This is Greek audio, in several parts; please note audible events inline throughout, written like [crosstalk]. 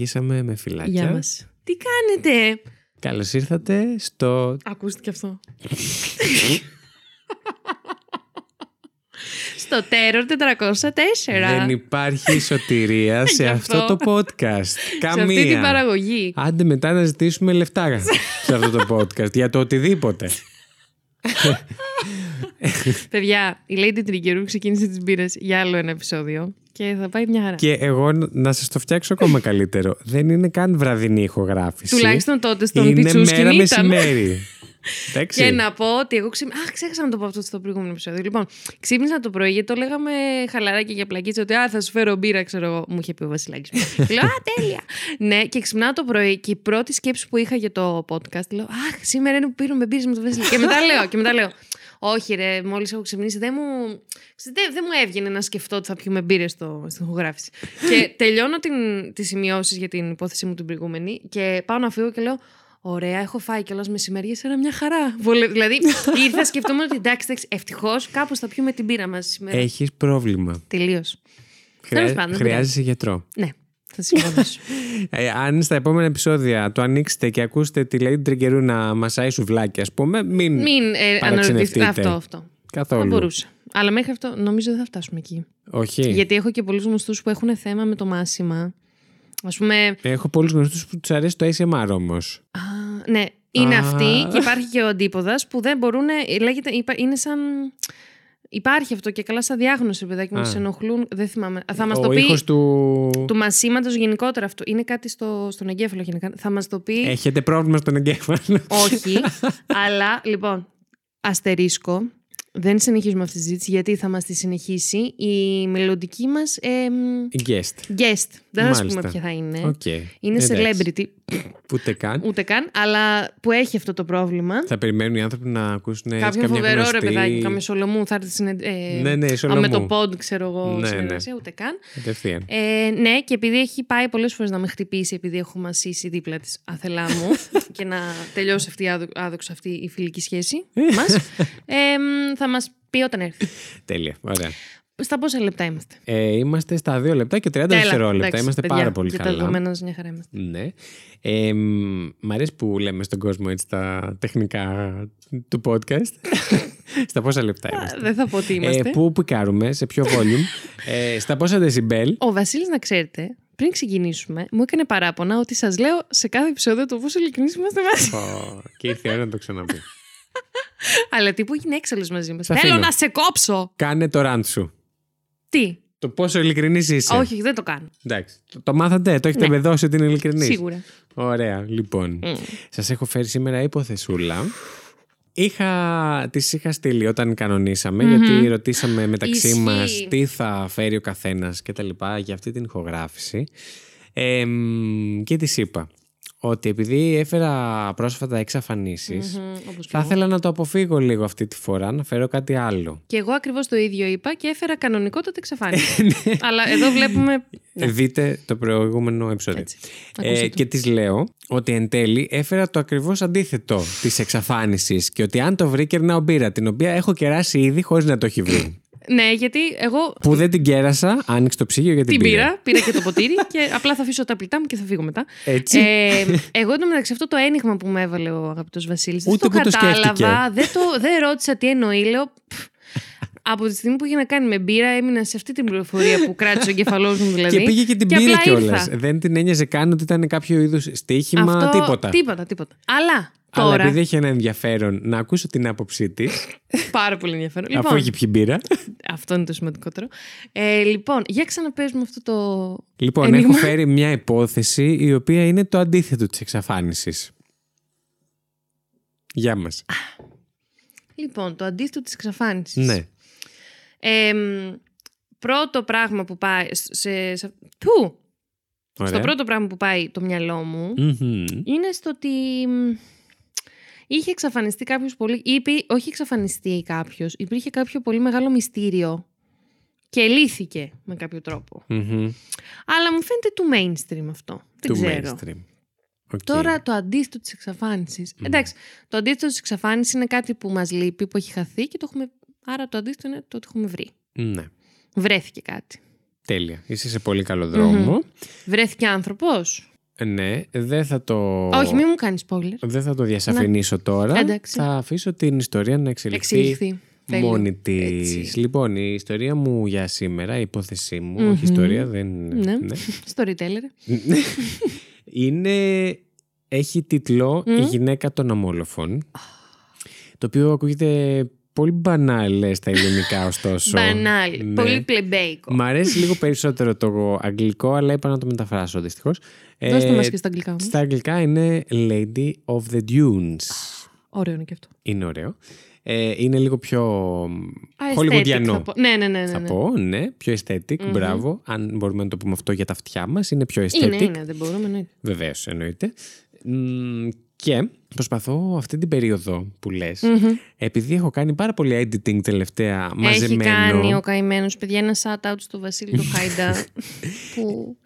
Αρχίσαμε με φυλάκια. Γεια μας. Τι κάνετε; Καλώς ήρθατε στο... Ακούστηκε αυτό. Στο Terror 404. Δεν υπάρχει σωτηρία σε Γι' αυτό αυτό. το podcast. Σε Καμία. αυτή την παραγωγή. Άντε μετά να ζητήσουμε λεφτά σε αυτό το podcast για το οτιδήποτε. [laughs] [laughs] Παιδιά, η Lady Trigger ξεκίνησε τις μπύρες για άλλο ένα επεισόδιο και θα πάει μια χαρά. Και εγώ να σας το φτιάξω ακόμα καλύτερο. Δεν είναι καν βραδινή ηχογράφηση. Τουλάχιστον τότε στον Είναι Πιτσούσκιν μέρα ήταν. μεσημέρι. [laughs] Εντάξει. Και να πω ότι εγώ ξύπνησα. Αχ, ξέχασα να το πω αυτό στο προηγούμενο επεισόδιο. Λοιπόν, ξύπνησα το πρωί γιατί το λέγαμε χαλαρά και για πλακίτσα ότι Α, θα σου φέρω μπύρα, ξέρω εγώ. Μου είχε πει ο Βασιλάκης. [laughs] λέω Α, τέλεια. ναι, και ξυπνάω το πρωί και η πρώτη σκέψη που είχα για το podcast λέω Αχ, σήμερα είναι που πήραμε μπύρες με το Βασιλάκη. και μετά λέω, και μετά λέω όχι, ρε, μόλις έχω ξυπνήσει, δεν μου, δεν, δεν μου έβγαινε να σκεφτώ ότι θα πιούμε μπύρες στο, στην ηχογράφηση. και [laughs] τελειώνω την, τις σημειώσεις για την υπόθεση μου την προηγούμενη και πάω να φύγω και λέω Ωραία, έχω φάει κιόλας μεσημέρι, ένα μια χαρά. Βολε- δηλαδή, [laughs] ήρθα σκεφτόμουν ότι εντάξει, εντάξει ευτυχώς κάπως θα πιούμε την πύρα μας σήμερα. Έχεις πρόβλημα. Τελείως. Χρειά- Τέλος πάντων, δεν Χρειάζεσαι γιατρό. Ναι, θα συμφωνήσω. Ε, αν στα επόμενα επεισόδια το ανοίξετε και ακούσετε τη Lady Τριγκερού να μασάει σουβλάκι, ας πούμε, μην. Μην ε, Παραξενευτείτε. αναρωτηθείτε. Αυτό, αυτό. Θα Καθόλου. μπορούσα. Αλλά μέχρι αυτό νομίζω δεν θα φτάσουμε εκεί. Όχι. Γιατί έχω και πολλούς γνωστούς που έχουν θέμα με το μάσιμα. Α πούμε. Έχω πολλούς γνωστούς που τους αρέσει το ASMR όμως. Α, ναι, είναι Α. αυτή και υπάρχει και ο αντίποδας που δεν μπορούν. Λέγεται, υπά- είναι σαν. Υπάρχει αυτό και καλά σαν διάγνωση, παιδάκι μου, Α. σε ενοχλούν. Δεν θυμάμαι. Θα μας Ο το πει. ήχος του. Του μασίματος γενικότερα αυτό. Είναι κάτι στο, στον εγκέφαλο γενικά. Θα μας το πει. Έχετε πρόβλημα στον εγκέφαλο. Όχι. [laughs] αλλά λοιπόν, αστερίσκο. Δεν συνεχίζουμε αυτή τη συζήτηση γιατί θα μας τη συνεχίσει η μελλοντική μας εμ, Guest. guest. Δεν θα σας πούμε Μάλιστα. ποια θα είναι. Οκ. Είναι Εντάξει. celebrity, Ούτε καν. ούτε καν, αλλά που έχει αυτό το πρόβλημα. Θα περιμένουν οι άνθρωποι να ακούσουν έτσι Κάποιον καμιά φοβερό γνωστή... ρε παιδάκι, καμία Σολομού, θα έρθει συνε... ε, Ναι, ναι, η α, Σολομού. με το pod, ξέρω εγώ, Ναι, ναι. συνεργασία, ούτε καν. Κατευθείαν. Ε, ναι, και επειδή έχει πάει πολλές φορές να με χτυπήσει, επειδή έχω μασήσει δίπλα της άθελά μου [laughs] και να τελειώσει αυτή η άδο- άδοξο αυτή η φιλική σχέση [laughs] μας, ε, μ, θα μας πει όταν έρθει. Τέλεια. Ωραία. Στα πόσα λεπτά είμαστε; Ε, είμαστε στα 2 λεπτά και 30 Έλα, δευτερόλεπτα. εντάξει, Είμαστε παιδιά, πάρα πολύ για τα καλά. δεδομένα μας μια χαρά είμαστε. Ναι. Ε, μ, μ' αρέσει που λέμε στον κόσμο έτσι τα τεχνικά του podcast. [laughs] Στα πόσα λεπτά είμαστε. Δεν θα πω τι είμαστε. Ε, πού πικάρουμε, σε ποιο volume. [laughs] ε, στα πόσα δεσιμπέλ. Ο Βασίλης, να ξέρετε, πριν ξεκινήσουμε, μου έκανε παράπονα ότι σας λέω σε κάθε επεισόδιο το πόσο ειλικρινείς είμαστε μαζί. Ω, και ήρθε η ώρα να το ξαναπεί. [laughs] Αλλά τύπου έγινε έξαλλος μαζί μας. Θα Θέλω αφήνω. να σε κόψω! Κάνε το ραντ σου. Τι; Το πόσο ειλικρινής είσαι. Όχι, όχι, δεν το κάνω. Εντάξει. Το, το μάθατε, το έχετε Ναι. μπεδώσει ότι είναι ειλικρινής. Σίγουρα. Ωραία, λοιπόν. Mm. Σας έχω φέρει σήμερα υποθεσούλα. Είχα, τις είχα στείλει όταν κανονίσαμε, γιατί ρωτήσαμε μεταξύ Ισχύει. μας τι θα φέρει ο καθένας και τα λοιπά για αυτή την ηχογράφηση. Ε, μ, και της είπα ότι επειδή έφερα πρόσφατα εξαφανίσεις, Μμμ, όπως και θα εγώ. ήθελα να το αποφύγω λίγο αυτή τη φορά, να φέρω κάτι άλλο. Και εγώ ακριβώς το ίδιο είπα και έφερα κανονικότατα [laughs] εξαφάνιση. Ναι. Αλλά εδώ βλέπουμε. Ναι. Δείτε το προηγούμενο επεισόδιο. Έτσι. Ακούστε Ε, το. και της λέω ότι εν τέλει έφερα το ακριβώς αντίθετο της εξαφάνισης και ότι αν το βρει κερνάω μπύρα, την οποία έχω κεράσει ήδη χωρίς να το έχει βρει. Ναι, γιατί εγώ Που δεν την κέρασα, άνοιξε το ψυγείο για την, την πήρα, πήρα και το ποτήρι [laughs] και απλά θα αφήσω τα πλητά μου και θα φύγω μετά. Έτσι. Ε, εγώ εντωμεταξύ αυτό το ένιγμα που με έβαλε ο αγαπητός Βασίλης. Δεν Ούτε το που το κατάλαβα. σκέφτηκε. δεν, το, δεν ρώτησα τι εννοεί. Λέω. «Πφ, Από τη στιγμή που είχε να κάνει με μπύρα, έμεινα σε αυτή την πληροφορία που κράτησε ο εγκεφαλός μου δηλαδή. Και πήγε και την απλά πήρε κιόλας. ήρθα. Δεν την ένοιαζε καν ότι ήταν κάποιο είδους στοίχημα, Αυτό, τίποτα. Τίποτα, τίποτα. Αλλά Αλλά τώρα. επειδή έχει ένα ενδιαφέρον να ακούσω την άποψή της, [laughs] Πάρα πολύ ενδιαφέρον. αφού Λοιπόν, έχει πιει μπύρα. [laughs] αυτό είναι το σημαντικότερο. Ε, λοιπόν, για ξαναπέζουμε αυτό το. Λοιπόν, Ενίγμα. έχω φέρει μια υπόθεση η οποία είναι το αντίθετο της εξαφάνισης. Γεια μας. Λοιπόν, το αντίθετο της εξαφάνισης. Ναι. Εμ, πρώτο πράγμα που πάει. Σε, σε, Πού! Ωραία. Στο πρώτο πράγμα που πάει το μυαλό μου Μμμ. είναι στο ότι μ, είχε εξαφανιστεί κάποιος πολύ... Ή, υπή- όχι εξαφανιστεί κάποιος, υπήρχε κάποιο πολύ μεγάλο μυστήριο και λύθηκε με κάποιο τρόπο. Μμμ. Αλλά μου φαίνεται του mainstream αυτό. Δεν Του ξέρω. mainstream. OK. Τώρα το αντίθετο της εξαφάνισης. Εντάξει, το αντίθετο της εξαφάνισης είναι κάτι που μας λείπει, που έχει χαθεί και το έχουμε... Άρα το αντίθετο είναι το ότι έχουμε βρει. Ναι. Βρέθηκε κάτι. Τέλεια. Είσαι σε πολύ καλό δρόμο. Βρέθηκε άνθρωπος; Ε, Ναι, δεν θα το. Όχι, μην μου κάνεις spoiler. Δεν θα το διασαφηνίσω τώρα. Εντάξει. Θα αφήσω την ιστορία να εξελιχθεί, Εξελιχθεί. Τέλειο. μόνη της. Έτσι. Λοιπόν, η ιστορία μου για σήμερα, η υπόθεσή μου, όχι ιστορία, δεν. Ναι. Storyteller. [laughs] Είναι. Έχει τίτλο Η γυναίκα των αμόλοφων. Το οποίο ακούγεται πολύ μπανάλ στα ελληνικά, ωστόσο. Μπανάλ. Ναι. Πολύ πλεμπέικο. Μ' αρέσει λίγο περισσότερο το αγγλικό, αλλά είπα να το μεταφράσω δυστυχώς. Δώστε μας και στα αγγλικά όμως. Στα αγγλικά είναι Lady of the Dunes. Ωραίο είναι και αυτό. Είναι ωραίο. Ε, είναι λίγο πιο Α, aesthetic χολιγουδιανό. θα πω. Ναι, ναι, ναι. ναι, Θα ναι. πω, ναι, πιο aesthetic, μπράβο. Αν μπορούμε να το πούμε αυτό για τα αυτιά μας, είναι πιο aesthetic. Είναι, είναι, δεν μπορούμε να Βεβαίως, εννοείται. Μ, Και προσπαθώ αυτή την περίοδο που λες, επειδή έχω κάνει πάρα πολύ editing τελευταία μαζεμένο. Έχει κάνει ο καημένος, παιδιά, ένα shout out στο Βασίλη του Χάιντα. [laughs] που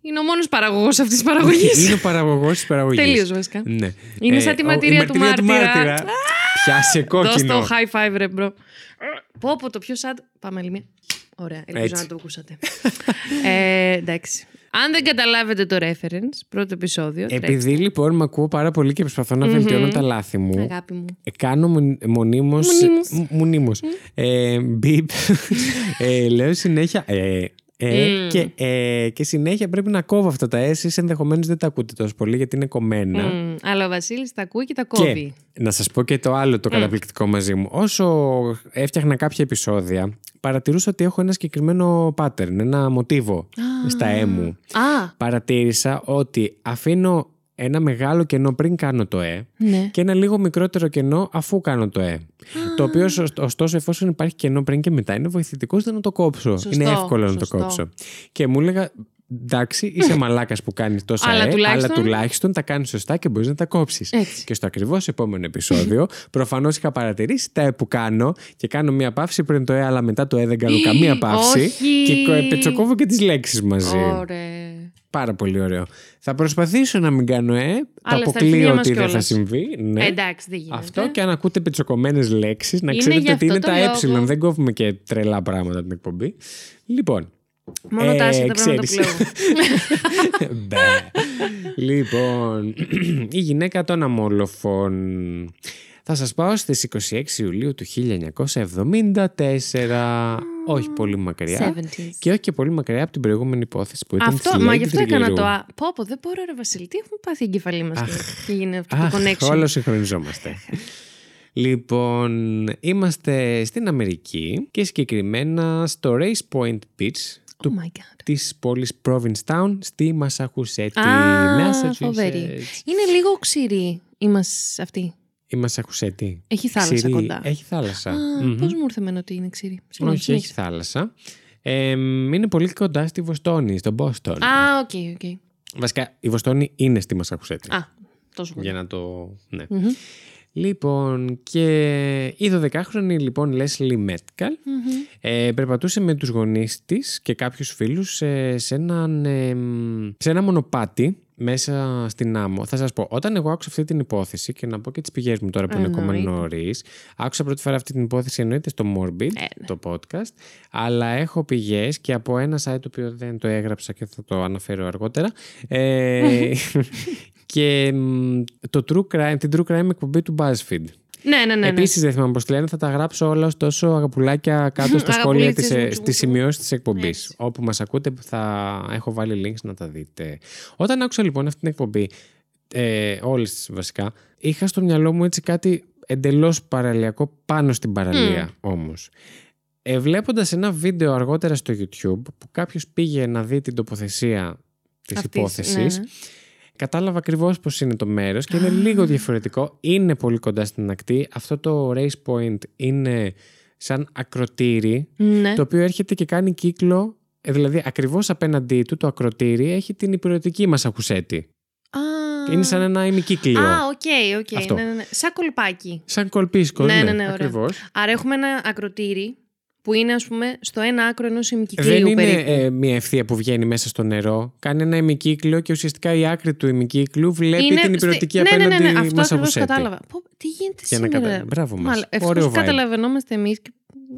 είναι ο μόνος παραγωγός αυτής της παραγωγής. Είναι ο παραγωγός της παραγωγής. Τελείως βασικά. Ναι. Είναι σαν τη ο- η μαρτυρία του μάρτυρα. Πιάσε Δώσ' κόκκινο. το high five, ρε bro. Πω, πω, το πιο sad. Πάμε άλλη μία. Ωραία, ελπίζω Έτσι. να το ακούσατε. ε, εντάξει. Αν δεν καταλάβετε το reference, πρώτο επεισόδιο. Επειδή λοιπόν με ακούω πάρα πολύ και προσπαθώ να βελτιώνω τα λάθη μου. τρέξτε. Αγάπη μου. ε, Κάνω μονίμως. Μονίμως. Μονίμως. Ε, μπιπ. [laughs] ε, λέω συνέχεια. Ε, ε, και, ε, και συνέχεια πρέπει να κόβω αυτά τα S. Ενδεχομένως δεν τα ακούτε τόσο πολύ γιατί είναι κομμένα. Μμ, αλλά ο Βασίλης τα ακούει και τα Και κόβει. να σας πω και το άλλο το καταπληκτικό μαζί μου. Όσο έφτιαχνα κάποια επεισόδια, παρατηρούσα ότι έχω ένα συγκεκριμένο pattern, ένα μοτίβο στα ε μου. Α, Παρατήρησα ότι αφήνω ένα μεγάλο κενό πριν κάνω το ε ναι. και ένα λίγο μικρότερο κενό αφού κάνω το ε. Το οποίο ωστ- ωστόσο εφόσον υπάρχει κενό πριν και μετά είναι βοηθητικός ώστε να το κόψω. Σωστό, είναι εύκολο να το σωστό. κόψω. Και μου έλεγα Εντάξει, είσαι [laughs] μαλάκας που κάνεις τόσα Αλλά ε, τουλάχιστον- αλλά τουλάχιστον τα κάνεις σωστά και μπορείς να τα κόψεις. Έτσι. Και στο ακριβώς επόμενο επεισόδιο, [laughs] προφανώς είχα παρατηρήσει τα ε που κάνω και κάνω μία παύση πριν το ε, αλλά μετά το ε δεν κάνω [laughs] καμία παύση. Όχι. Και κο- πετσοκόβω και τις λέξεις μαζί. Ωραία. Πάρα πολύ ωραίο. Θα προσπαθήσω να μην κάνω ε. Το Αλλά στα αποκλείω αρχίδια μας ότι δεν θα κιόλας. συμβεί. Ναι. Ε, εντάξει, δεν γίνεται. Αυτό και αν ακούτε πετσοκομμένες λέξεις, να Είναι ξέρετε γι' ότι αυτό είναι το τα ε. λόγο. Δεν κόβουμε και τρελά πράγματα την εκπομπή. Λοιπόν. Μόνο τα άσχετα πρέπει να το ξέρεις. πλέον. [laughs] Μπε. λοιπόν, [clears throat] η γυναίκα των αμόλοφων. Θα σας πάω στις 26 Ιουλίου του 1974. όχι πολύ μακριά. 70s. Και όχι και πολύ μακριά από την προηγούμενη υπόθεση που ήταν Αυτό, στη μα Lady γι' αυτό έκανα Τριγερού. το. Α, πω, πω, δεν μπορώ, ρε Βασίλη. Τι έχουμε πάθει η εγκεφαλή μας και, και γίνεται αυτό Αχ, το connection; όλο συγχρονιζόμαστε. [laughs] λοιπόν, είμαστε στην Αμερική και συγκεκριμένα στο Race Point Beach του, Oh my god. της πόλης Provincetown στη Μασαχουσέτη. Α, Massachusetts. φοβερή. Είναι λίγο ξηρή η μας αυτή. Η Μασαχουσέτη. Έχει θάλασσα Ξηρή. κοντά. Έχει θάλασσα. Α, Μμμ. πώς μου ήρθε εμένα ότι είναι ξηρή. Συγγνώμη, Όχι, έχει συνέχισε. θάλασσα. Ε, είναι πολύ κοντά στη Βοστόνη, στον Μπόστον. Α, OK, OK. Βασικά, η Βοστόνη είναι στη Μασαχουσέτη. Α, τόσο κοντά. Για να το. Ναι. Μμμ. Λοιπόν, και η 12χρονη λοιπόν Leslie Metcalf ε, περπατούσε με τους γονείς της και κάποιους φίλους ε, σε, έναν, ε, μ, σε ένα μονοπάτι μέσα στην άμμο. Θα σας πω, όταν εγώ άκουσα αυτή την υπόθεση και να πω και τις πηγές μου τώρα που είναι ακόμα Εννοείται. νωρίς. άκουσα πρώτη φορά αυτή την υπόθεση εννοείται στο Morbid, Ε, ναι. το podcast, αλλά έχω πηγές και από ένα site το οποίο δεν το έγραψα και θα το αναφέρω αργότερα ε, [laughs] και μ, το true crime, την true crime εκπομπή του BuzzFeed. Ναι, ναι, ναι. ναι. Επίσης, δεν θυμάμαι πώς τη λένε, θα τα γράψω όλα ωστόσο αγαπουλάκια [laughs] κάτω στα σχόλια Αγαπουλίτσες της, μου, ε, τσου, στις τσου. σημειώσεις της εκπομπής. Έτσι. Όπου μας ακούτε, θα έχω βάλει links να τα δείτε. Όταν άκουσα λοιπόν αυτή την εκπομπή, ε, όλες βασικά, είχα στο μυαλό μου έτσι κάτι εντελώς παραλιακό πάνω στην παραλία όμως. Ε, Βλέποντας ένα βίντεο αργότερα στο YouTube που κάποιος πήγε να δει την τοποθεσία της Αυτής, υπόθεσης. ναι, ναι. Κατάλαβα ακριβώς πώς είναι το μέρος και είναι λίγο διαφορετικό. Είναι πολύ κοντά στην ακτή. Αυτό το race point είναι σαν ακροτήρι, Ναι. το οποίο έρχεται και κάνει κύκλο. ε, Δηλαδή, ακριβώς απέναντί του το ακροτήρι έχει την υπηρετική μας ακουσέτη. Α, Είναι σαν ένα ημικύκλιο. Α, οκ, οκ. Αυτό. Ναι, ναι, ναι. Σαν κολπάκι. Σαν κολπίσκο, Ναι, ναι, ναι, ναι, ωραία. ακριβώς. Άρα έχουμε ένα ακροτήρι που είναι, ας πούμε, στο ένα άκρο ενός ημικυκλίου Δεν είναι περίπου. ε, μια ευθεία που βγαίνει μέσα στο νερό. Κάνει ένα ημικύκλιο και ουσιαστικά η άκρη του ημικύκλου βλέπει Είναι την στη- υπηρετική ναι, ναι, απέναντι ναι, ναι, αυτό μας ακριβώς ακουσέτη. κατάλαβα. Πω, τι γίνεται Για να σήμερα; κατα- Μπράβο μας. Μάλλον, Ωραίο ευτυχώς vibe. καταλαβαίνόμαστε εμείς και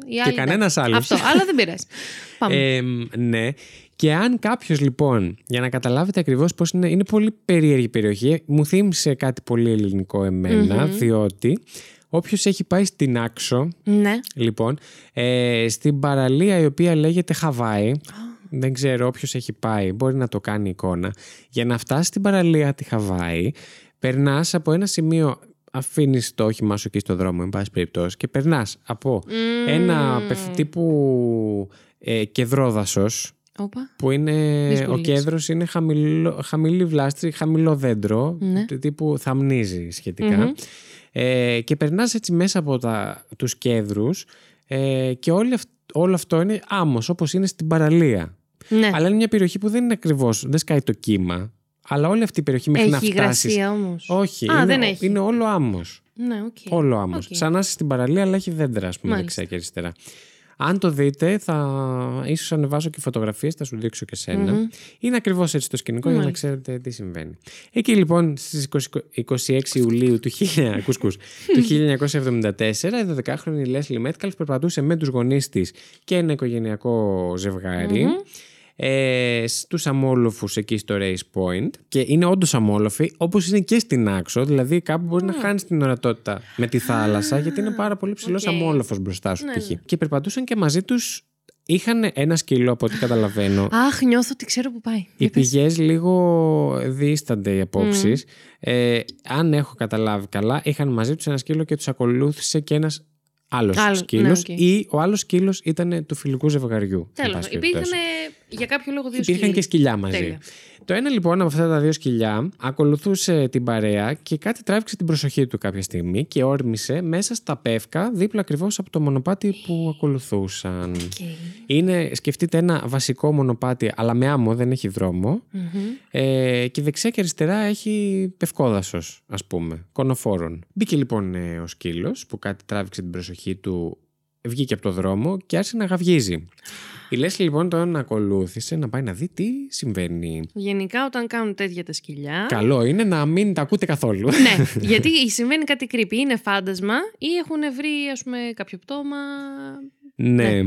οι άλλοι. κανένας άλλος. Αυτό, αλλά δεν πειράζει. [laughs] Πάμε. Ε, ναι. Και αν κάποιος λοιπόν, για να καταλάβετε ακριβώς πώς είναι, είναι πολύ περίεργη περιοχή, μου θύμισε κάτι πολύ ελληνικό εμένα, διότι όποιος έχει πάει στην Άξο, ναι. λοιπόν, ε, στην παραλία η οποία λέγεται Χαβάη, δεν ξέρω όποιος έχει πάει, μπορεί να το κάνει εικόνα. Για να φτάσει στην παραλία τη Χαβάη, περνάς από ένα σημείο. Αφήνεις το όχημά σου εκεί στο δρόμο, εν πάση περιπτώσει, και περνάς από ένα πεφ- τύπου ε, κεδρόδασο, Όπα. που είναι, Δύσκολη ο λέξη. κέδρος είναι χαμηλό, χαμηλή βλάστηση, χαμηλό δέντρο, Ναι. του τύπου θαμνίζει σχετικά. Ε, και περνάς έτσι μέσα από τα, τους κέδρους ε, και όλη, αυ- όλο αυτό είναι άμμος, όπως είναι στην παραλία. Ναι. Αλλά είναι μια περιοχή που δεν είναι ακριβώς, δεν σκάει το κύμα, αλλά όλη αυτή η περιοχή μέχρι έχει να φτάσεις... υγρασία όμως. Όχι, Α, είναι, δεν έχει. είναι όλο άμμος. Ναι, οκ. Όλο άμμος. Οκ. Σαν να είσαι στην παραλία, αλλά έχει δέντρα, ας πούμε, Μάλιστα. δεξιά και αριστερά. Αν το δείτε, θα ίσως ανεβάσω και φωτογραφίες, θα σου δείξω και σενα Είναι ακριβώς έτσι το σκηνικό για να Μάλιστα. ξέρετε τι συμβαίνει. Εκεί λοιπόν στις 20 26 Ιουλίου του, 1000 [laughs] ακούς, ακούς, του [laughs] 1974 η 12χρονη Λέσλι Μέτκαλφ περπατούσε με τους γονείς της και ένα οικογενειακό ζευγάρι ε, στους αμμόλοφους εκεί στο Race Point και είναι όντως αμμόλοφοι όπως είναι και στη Νάξο δηλαδή κάπου μπορεί να χάνεις την ορατότητα με τη θάλασσα γιατί είναι πάρα πολύ ψηλός οκ. αμμόλοφος μπροστά σου Ναι, π.χ. ναι. και περπατούσαν και μαζί τους είχαν ένα σκύλο από ό,τι καταλαβαίνω [laughs] Αχ, νιώθω ότι ξέρω που πάει. οι Για πες. πηγές λίγο δίστανται οι απόψεις. Ε, αν έχω καταλάβει καλά, είχαν μαζί τους ένα σκύλο και τους ακολούθησε και ένας άλλος Άλλο, σκύλος. ναι, οκ. Ή ο άλλος σκύλος ήταν του φιλικού ζευγαριού. εν Τέλος. πάση Υπήρχαν περιπτώσει. Για κάποιο λόγο δύο Υπήρχαν σκύλοι. και σκυλιά μαζί. Τέλεια. Το ένα λοιπόν από αυτά τα δύο σκυλιά ακολουθούσε την παρέα και κάτι τράβηξε την προσοχή του κάποια στιγμή και όρμησε μέσα στα πεύκα δίπλα ακριβώς από το μονοπάτι που ακολουθούσαν. Οκ. Είναι, σκεφτείτε ένα βασικό μονοπάτι, αλλά με άμμο, δεν έχει δρόμο. Μμμ. Ε, και δεξιά και αριστερά έχει πευκόδασος, ας πούμε, κονοφόρων. Μπήκε λοιπόν ε, ο σκύλος που κάτι τράβηξε την προσοχή του, βγήκε από το δρόμο και άρχισε να γαυγίζει. Η Λέσλι λοιπόν τον ακολούθησε να πάει να δει τι συμβαίνει. Γενικά, όταν κάνουν τέτοια τα σκυλιά. Καλό είναι να μην τα ακούτε καθόλου. [laughs] ναι, [laughs] γιατί συμβαίνει κάτι creepy. Είναι φάντασμα ή έχουν βρει, ας πούμε, κάποιο πτώμα. ναι.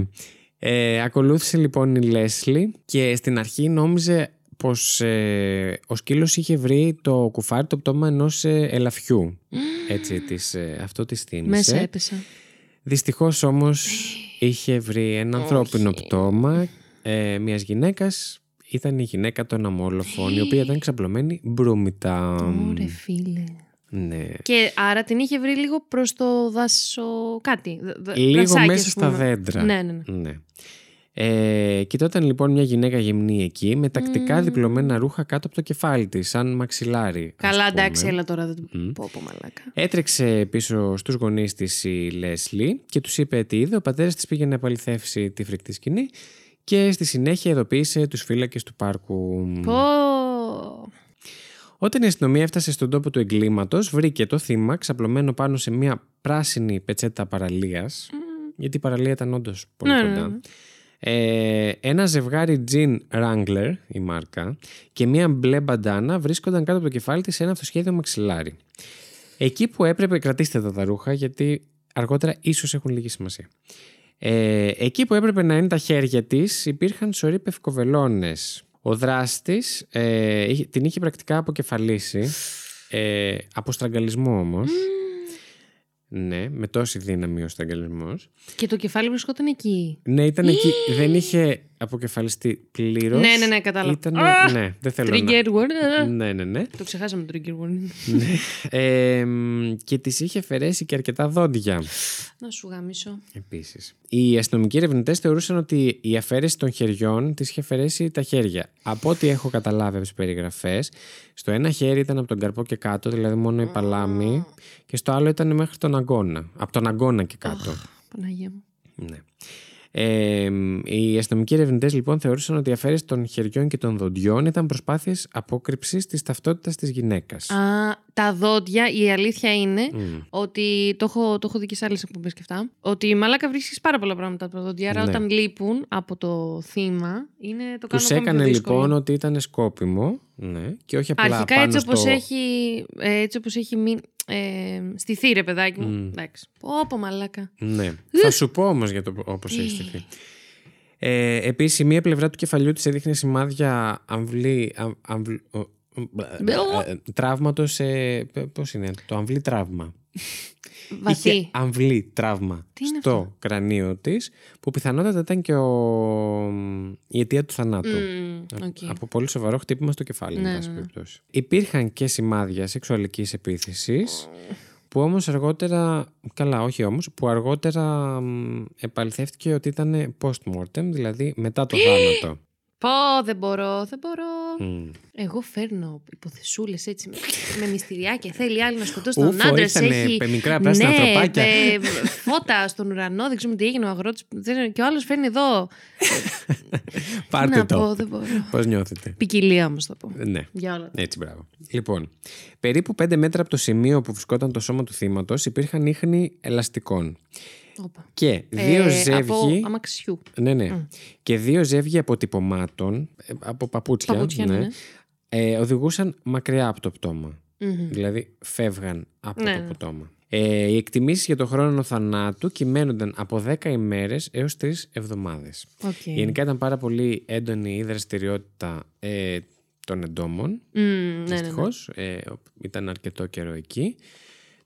Ε, ακολούθησε λοιπόν η Λέσλι και στην αρχή νόμιζε πως ε, ο σκύλος είχε βρει το κουφάρι το πτώμα ενός ε, ελαφιού. [gasps] Έτσι, της, ε, αυτό της θύμισε. Μέσα έπεσα. Δυστυχώς όμως είχε βρει ένα ανθρώπινο Όχι. πτώμα ε, μιας γυναίκας. Ήταν η γυναίκα των αμόλοφων, η οποία ήταν ξαπλωμένη μπρούμητα. Ωραία, φίλε. Ναι. Και άρα την είχε βρει λίγο προς το δάσο κάτι. δ- δ- Λίγο δασάκι, μέσα ας στα πούμε. δέντρα. Ναι, ναι, ναι. Ναι. Ε, κοιτόταν λοιπόν μια γυναίκα γυμνή εκεί με τακτικά διπλωμένα ρούχα κάτω από το κεφάλι της, σαν μαξιλάρι. ας Καλά, πούμε. εντάξει, έλα τώρα. Δεν... Πω, πω, μαλάκα. Έτρεξε πίσω στους γονείς της η Λέσλι και τους είπε τι είδε. Ο πατέρας της πήγε να επαληθεύσει τη φρικτή σκηνή και στη συνέχεια ειδοποίησε τους φύλακες του πάρκου. Πω. Όταν η αστυνομία έφτασε στον τόπο του εγκλήματος, βρήκε το θύμα ξαπλωμένο πάνω σε μια πράσινη πετσέτα παραλίας, γιατί η παραλία ήταν όντως πολύ Ναι, ναι, κοντά. ναι. Ε, ένα ζευγάρι Jean Wrangler, η μάρκα, και μία μπλε μπαντάνα βρίσκονταν κάτω από το κεφάλι της σε ένα αυτοσχέδιο μαξιλάρι. Εκεί που έπρεπε, κρατήστε εδώ τα ρούχα, γιατί αργότερα ίσως έχουν λίγη σημασία. Ε, εκεί που έπρεπε να είναι τα χέρια της υπήρχαν σωροί πευκοβελώνες. Ο δράστης ε, είχε- την είχε πρακτικά αποκεφαλίσει, ε, από στραγγαλισμό όμως. Ναι, με τόση δύναμη ο στραγγαλισμός. Και το κεφάλι βρισκόταν εκεί. Ναι, ήταν εκεί. Δεν είχε αποκεφαλιστεί πλήρως. Ναι, ναι, ναι, κατάλαβα. Ήταν, Α! ναι, δεν θέλω Trigger word. να... Ναι, ναι, ναι. Το ξεχάσαμε το trigger word. ναι. Ε, μ, και της είχε αφαιρέσει και αρκετά δόντια. Να σου γαμίσω. Επίσης. Οι αστυνομικοί ερευνητές θεωρούσαν ότι η αφαίρεση των χεριών της είχε αφαιρέσει τα χέρια. Από ό,τι έχω καταλάβει από τις περιγραφές, στο ένα χέρι ήταν από τον καρπό και κάτω, δηλαδή μόνο η παλάμη, και στο άλλο ήταν μέχρι τον αγκώνα. Από τον αγκώνα και κάτω. Παναγία μου. Ναι. Ε, οι αστυνομικοί ερευνητές λοιπόν θεώρησαν ότι η αφαίρεση των χεριών και των δοντιών ήταν προσπάθειες απόκρυψης της ταυτότητας της γυναίκας. Α, τα δόντια, η αλήθεια είναι ότι το έχω, το έχω δει και σε άλλες εκπομπές και αυτά. Ότι η μαλάκα βρίσκεις πάρα πολλά πράγματα από τα δόντια. Άρα Ναι. όταν λείπουν από το θύμα, είναι το Τους κάνουν ακόμα έκανε πιο δύσκολο. λοιπόν ότι ήταν σκόπιμο ναι, και όχι απλά Αρχικά πάνω έτσι στο... όπως έχει, ε, έτσι όπως έχει μείνει, ε, στηθεί ρε παιδάκι μου. Μμ. Εντάξει. Πω πω μαλάκα. Ναι. Θα σου πω όμως για το πώ έχει στηθεί. Ε, Επίσης, η μία πλευρά του κεφαλιού της έδειχνε σημάδια αμβλή. αμ- αμβλ- ο- ε, ε, Τραύματος σε. Πώς είναι, το αμβλή τραύμα. Είχε Βαθύ. αμβλή τραύμα Τι είναι στο αυτό; κρανίο της, που πιθανότατα ήταν και ο... η αιτία του θανάτου. Μμμ, οκ. Από πολύ σοβαρό χτύπημα στο κεφάλι, Ναι, εν πάση ναι, ναι. περιπτώσει. Υπήρχαν και σημάδια σεξουαλικής επίθεσης, που όμως αργότερα, καλά όχι όμως, που αργότερα μ, επαληθεύτηκε ότι ήταν post-mortem, δηλαδή μετά το θάνατο. Πω, δεν μπορώ, δεν μπορώ. Μμ. Εγώ φέρνω υποθεσούλες έτσι με, με μυστηριάκια. Θέλει άλλη να σκοτώσει τον Ούφο, άντρα. ήρθανε Έχει... με μικρά πράσινα ναι, ανθρωπάκια. με φώτα στον ουρανό. Δεν ξέρουμε τι έγινε ο αγρότης. Και ο άλλος φέρνει εδώ. Πάρτε να το. πω, δεν μπορώ. Πώς νιώθετε; Ποικιλία όμως θα πω. Ναι. Για όλα. Έτσι, μπράβο. Λοιπόν, περίπου 5 μέτρα από το σημείο που βρισκόταν το σώμα του θύματος υπήρχαν ίχνη ελαστικών. Όπα. Και δύο Ε, ζεύγη. Από αμαξιού. Ναι, ναι. Και δύο ζεύγη αποτυπωμάτων, ε, από παπούτσια, Παπούτσια, ναι, ναι. ε, οδηγούσαν μακριά από το πτώμα. Μμμ. Δηλαδή φεύγαν από Ναι, το ναι. πτώμα. Ε, οι εκτιμήσεις για το χρόνο θανάτου κυμαίνονταν από 10 ημέρες έως 3 εβδομάδες. Οκ. Γενικά ήταν πάρα πολύ έντονη η δραστηριότητα ε, των εντόμων. Μμ, ναι, ναι, ναι. Δυστυχώς, ε, ήταν αρκετό καιρό εκεί.